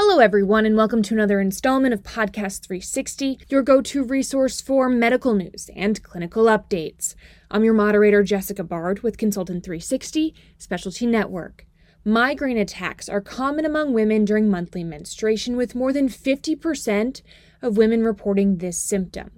Hello, everyone, and welcome to another installment of Podcast 360, your go to resource for medical news and clinical updates. I'm your moderator, Jessica Bard, with Consultant 360 Specialty Network. Migraine attacks are common among women during monthly menstruation, with more than 50% of women reporting this symptom.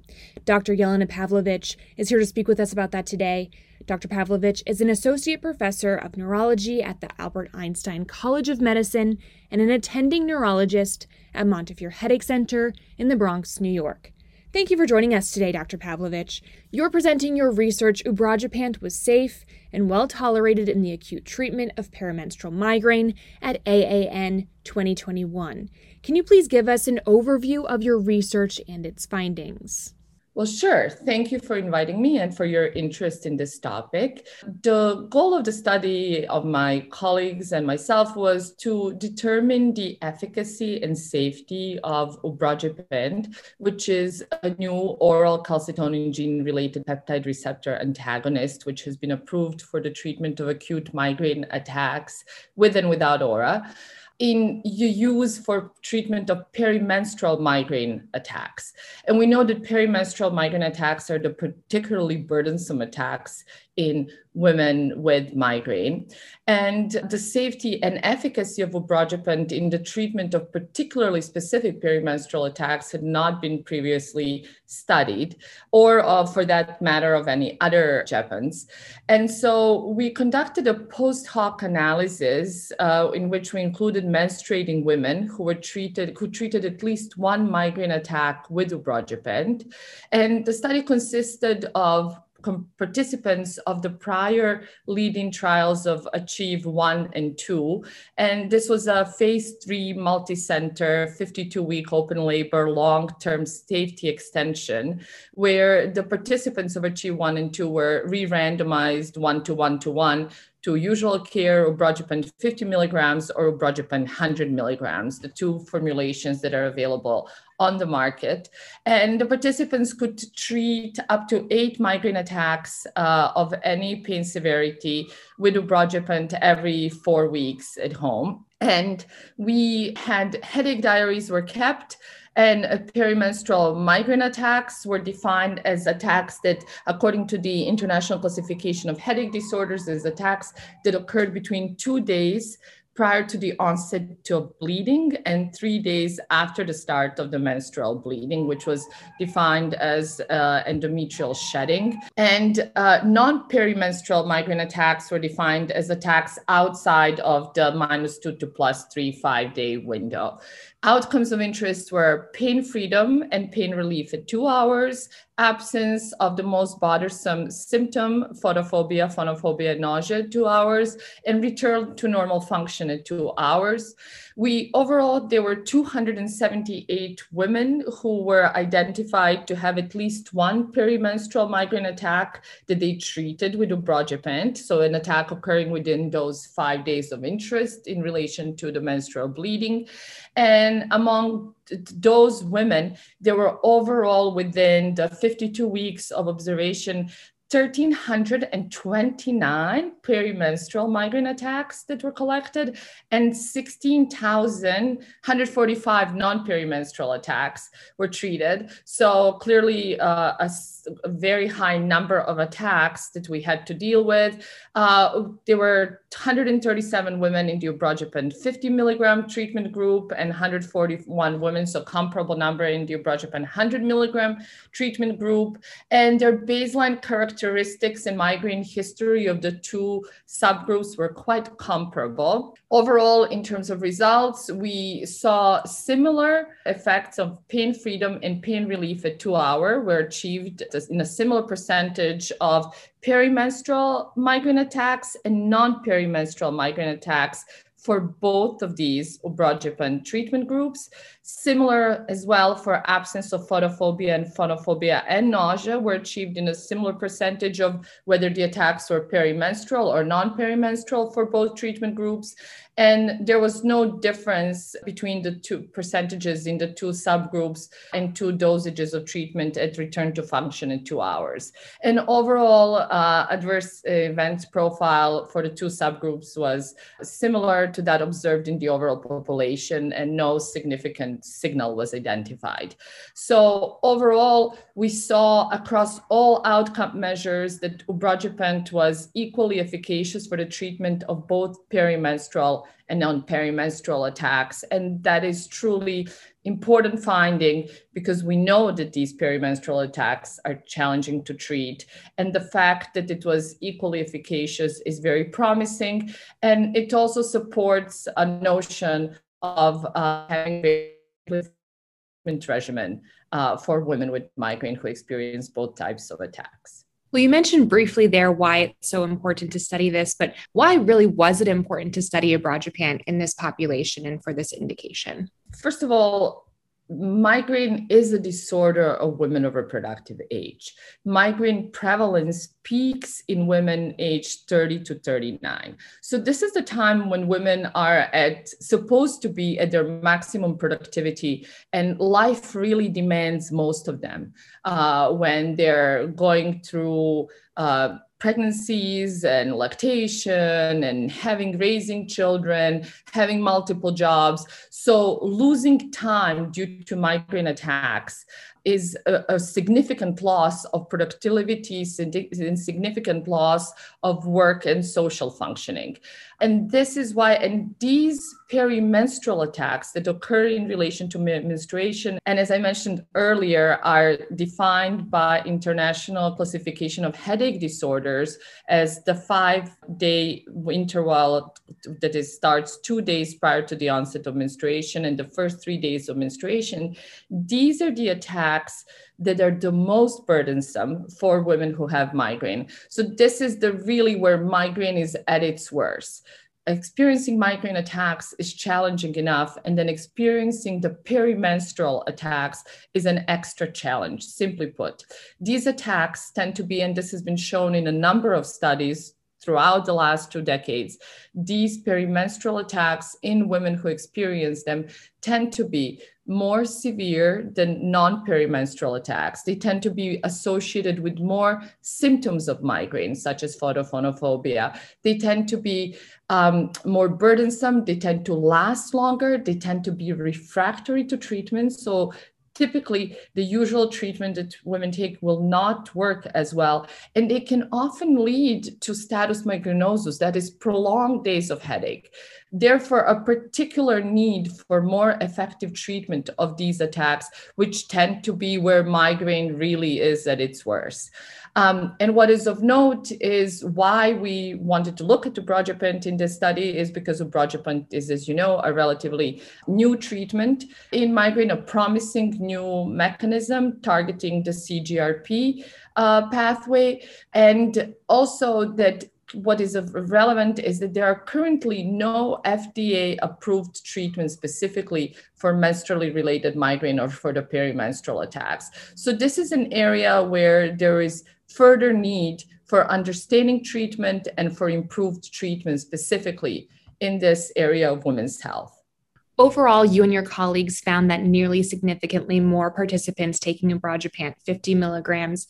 Dr. Yelena Pavlovich is here to speak with us about that today. Dr. Pavlovich is an associate professor of neurology at the Albert Einstein College of Medicine and an attending neurologist at Montefiore Headache Center in the Bronx, New York. Thank you for joining us today, Dr. Pavlovich. You're presenting your research ubrogepant was safe and well tolerated in the acute treatment of perimenstrual migraine at AAN 2021. Can you please give us an overview of your research and its findings? Well, sure. Thank you for inviting me and for your interest in this topic. The goal of the study of my colleagues and myself was to determine the efficacy and safety of ubrogepant, which is a new oral calcitonin gene related peptide receptor antagonist, which has been approved for the treatment of acute migraine attacks with and without aura in you use for treatment of perimenstrual migraine attacks. And we know that perimenstrual migraine attacks are the particularly burdensome attacks in women with migraine. And the safety and efficacy of ubrogepant in the treatment of particularly specific perimenstrual attacks had not been previously studied, or uh, for that matter, of any other gepants. And so we conducted a post hoc analysis uh, in which we included menstruating women who were treated, who treated at least one migraine attack with ubrogepant. And the study consisted of participants of the prior leading trials of Achieve 1 and 2. And this was a phase three multi-center, 52-week open label long-term safety extension, where the participants of Achieve 1 and 2 were re-randomized one to one to one to usual care ubrogepant 50 milligrams or ubrogepant 100 milligrams, the two formulations that are available on the market. And the participants could treat up to eight migraine attacks uh, of any pain severity with ubrogepant every four weeks at home. And we had headache diaries were kept and perimenstrual migraine attacks were defined as attacks that, according to the International Classification of Headache Disorders, as attacks that occurred between two days prior to the onset of bleeding and three days after the start of the menstrual bleeding, which was defined as uh, endometrial shedding. And uh, non perimenstrual migraine attacks were defined as attacks outside of the minus two to plus three five day window. Outcomes of interest were pain freedom and pain relief at two hours, absence of the most bothersome symptom, photophobia, phonophobia, nausea, two hours, and return to normal function at two hours. We overall, there were 278 women who were identified to have at least one perimenstrual migraine attack that they treated with ubrogepant. So an attack occurring within those five days of interest in relation to the menstrual bleeding. And among those women, they were overall within the 52 weeks of observation, 1,329 perimenstrual migraine attacks that were collected and 16,145 non perimenstrual attacks were treated. So, clearly, uh, a, a, very high number of attacks that we had to deal with. Uh, there were 137 women in the ubrogepant 50 milligram treatment group and 141 women, so comparable number in the ubrogepant 100 milligram treatment group. And their baseline characteristics characteristics and migraine history of the two subgroups were quite comparable. Overall, in terms of results, we saw similar effects of pain freedom and pain relief at two hour were achieved in a similar percentage of perimenstrual migraine attacks and non-perimenstrual migraine attacks for both of these ubrogepant treatment groups. Similar as well for absence of photophobia and phonophobia and nausea were achieved in a similar percentage of whether the attacks were perimenstrual or non-perimenstrual for both treatment groups. And there was no difference between the two percentages in the two subgroups and two dosages of treatment at return to function in two hours. And overall uh, adverse events profile for the two subgroups was similar to that observed in the overall population, and no significant signal was identified. So overall, we saw across all outcome measures that ubrogepant was equally efficacious for the treatment of both perimenstrual and non-perimenstrual attacks. And that is truly important finding because we know that these perimenstrual attacks are challenging to treat. And the fact that it was equally efficacious is very promising. And it also supports a notion of uh, having treatment regimen uh, for women with migraine who experience both types of attacks. Well, you mentioned briefly there why it's so important to study this, but why really was it important to study ubrogepant in this population and for this indication? First of all, migraine is a disorder of women of reproductive age. Migraine prevalence peaks in women aged 30 to 39. So this is the time when women are at supposed to be at their maximum productivity and life really demands most of them uh, when they're going through uh, pregnancies and lactation and having raising children, having multiple jobs. So losing time due to migraine attacks is a, a, significant loss of productivity, significant loss of work and social functioning. And this is why, and these perimenstrual attacks that occur in relation to menstruation, and as I mentioned earlier, are defined by International Classification of Headache Disorders as the five day interval that is, starts two days prior to the onset of menstruation and the first three days of menstruation. These are the attacks that are the most burdensome for women who have migraine. So this is the really where migraine is at its worst. Experiencing migraine attacks is challenging enough, and then experiencing the perimenstrual attacks is an extra challenge, simply put. These attacks tend to be, and this has been shown in a number of studies throughout the last two decades, these perimenstrual attacks in women who experience them tend to be more severe than non perimenstrual attacks. They tend to be associated with more symptoms of migraine, such as photophonophobia. They tend to be um, more burdensome. They tend to last longer. They tend to be refractory to treatment. So typically the usual treatment that women take will not work as well. And it can often lead to status migrainosus, that is prolonged days of headache. Therefore, a particular need for more effective treatment of these attacks, which tend to be where migraine really is at its worst. Um, and what is of note is why we wanted to look at ubrogepant in this study is because ubrogepant is, as you know, a relatively new treatment in migraine, a promising new mechanism targeting the CGRP uh, pathway, and also that what is relevant is that there are currently no FDA approved treatments specifically for menstrually related migraine or for the perimenstrual attacks. So, this is an area where there is further need for understanding treatment and for improved treatment specifically in this area of women's health. Overall, you and your colleagues found that nearly significantly more participants taking ubrogepant 50 milligrams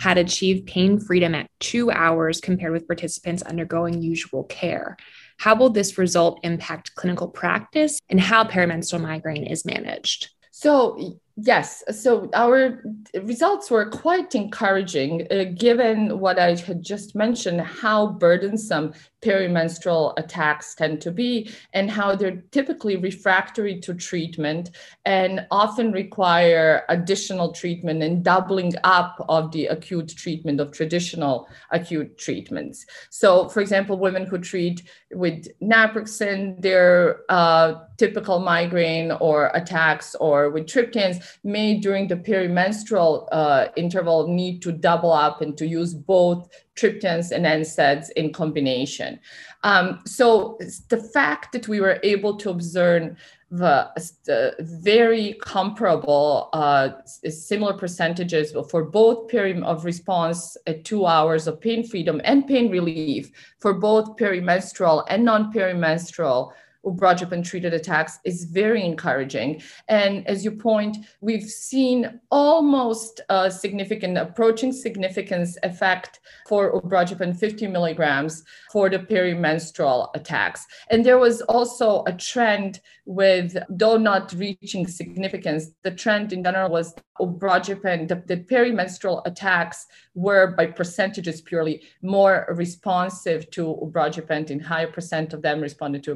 had achieved pain freedom at two hours compared with participants undergoing usual care. How will this result impact clinical practice and how perimenstrual migraine is managed? So, Yes, so our results were quite encouraging uh, given what I had just mentioned how burdensome perimenstrual attacks tend to be and how they're typically refractory to treatment and often require additional treatment and doubling up of the acute treatment of traditional acute treatments. So, for example, women who treat with naproxen, their uh, typical migraine or attacks, or with triptans, may during the perimenstrual uh, interval need to double up and to use both triptans and NSAIDs in combination. Um, so the fact that we were able to observe the, the very comparable, uh, similar percentages for both period of response at two hours of pain freedom and pain relief for both perimenstrual and non-perimenstrual ubrogepant treated attacks is very encouraging. And as you point, we've seen almost a significant, approaching significance effect for ubrogepant 50 milligrams for the perimenstrual attacks. And there was also a trend with, though not reaching significance, the trend in general was ubrogepant, the, the perimenstrual attacks were by percentages purely more responsive to ubrogepant in higher percent of them responded to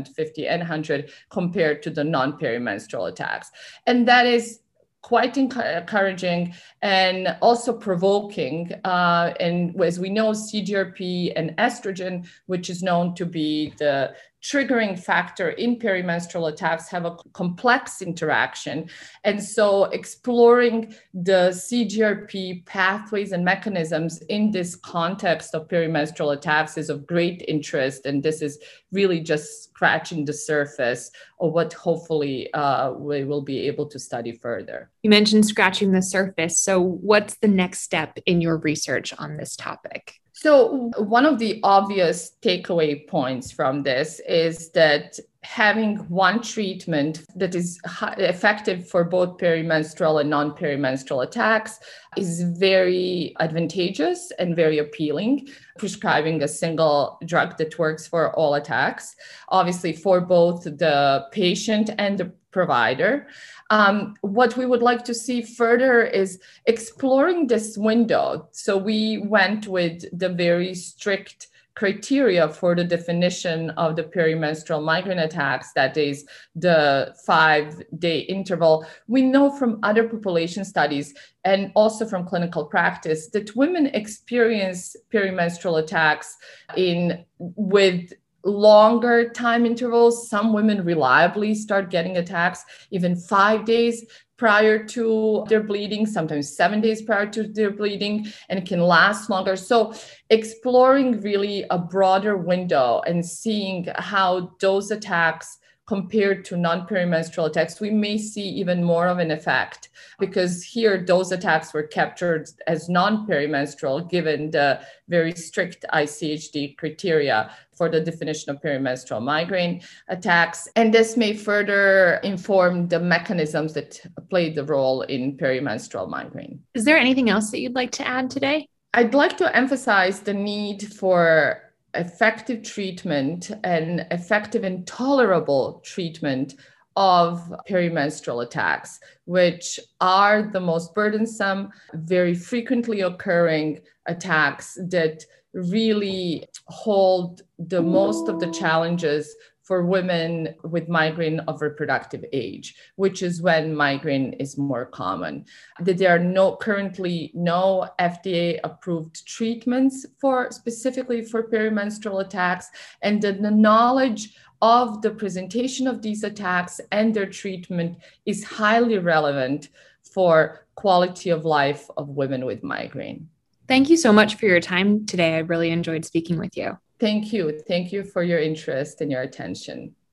ubrogepant 50 and 100 compared to the non-perimenstrual attacks. And that is quite encouraging and also provoking. Uh, and as we know, CGRP and estrogen, which is known to be the triggering factor in perimenstrual attacks have a complex interaction. And so exploring the CGRP pathways and mechanisms in this context of perimenstrual attacks is of great interest. And this is really just scratching the surface of what hopefully uh, we will be able to study further. You mentioned scratching the surface. So what's the next step in your research on this topic? So, one of the obvious takeaway points from this is that having one treatment that is effective for both perimenstrual and non perimenstrual attacks is very advantageous and very appealing. Prescribing a single drug that works for all attacks, obviously, for both the patient and the provider. Um, what we would like to see further is exploring this window. So we went with the very strict criteria for the definition of the perimenstrual migraine attacks, that is the five day interval. We know from other population studies and also from clinical practice that women experience perimenstrual attacks in with longer time intervals. Some women reliably start getting attacks even five days prior to their bleeding, sometimes seven days prior to their bleeding, and it can last longer. So, exploring really a broader window and seeing how those attacks compared to non-perimenstrual attacks, we may see even more of an effect because here those attacks were captured as non-perimenstrual given the very strict ICHD criteria for the definition of perimenstrual migraine attacks. And this may further inform the mechanisms that play the role in perimenstrual migraine. Is there anything else that you'd like to add today? I'd like to emphasize the need for effective treatment and effective and tolerable treatment of perimenstrual attacks, which are the most burdensome, very frequently occurring attacks that really hold the most of the challenges for women with migraine of reproductive age, which is when migraine is more common. That there are no currently no FDA approved treatments for specifically for perimenstrual attacks, and the, the knowledge of the presentation of these attacks and their treatment is highly relevant for quality of life of women with migraine. Thank you so much for your time today. I really enjoyed speaking with you. Thank you. Thank you for your interest and your attention.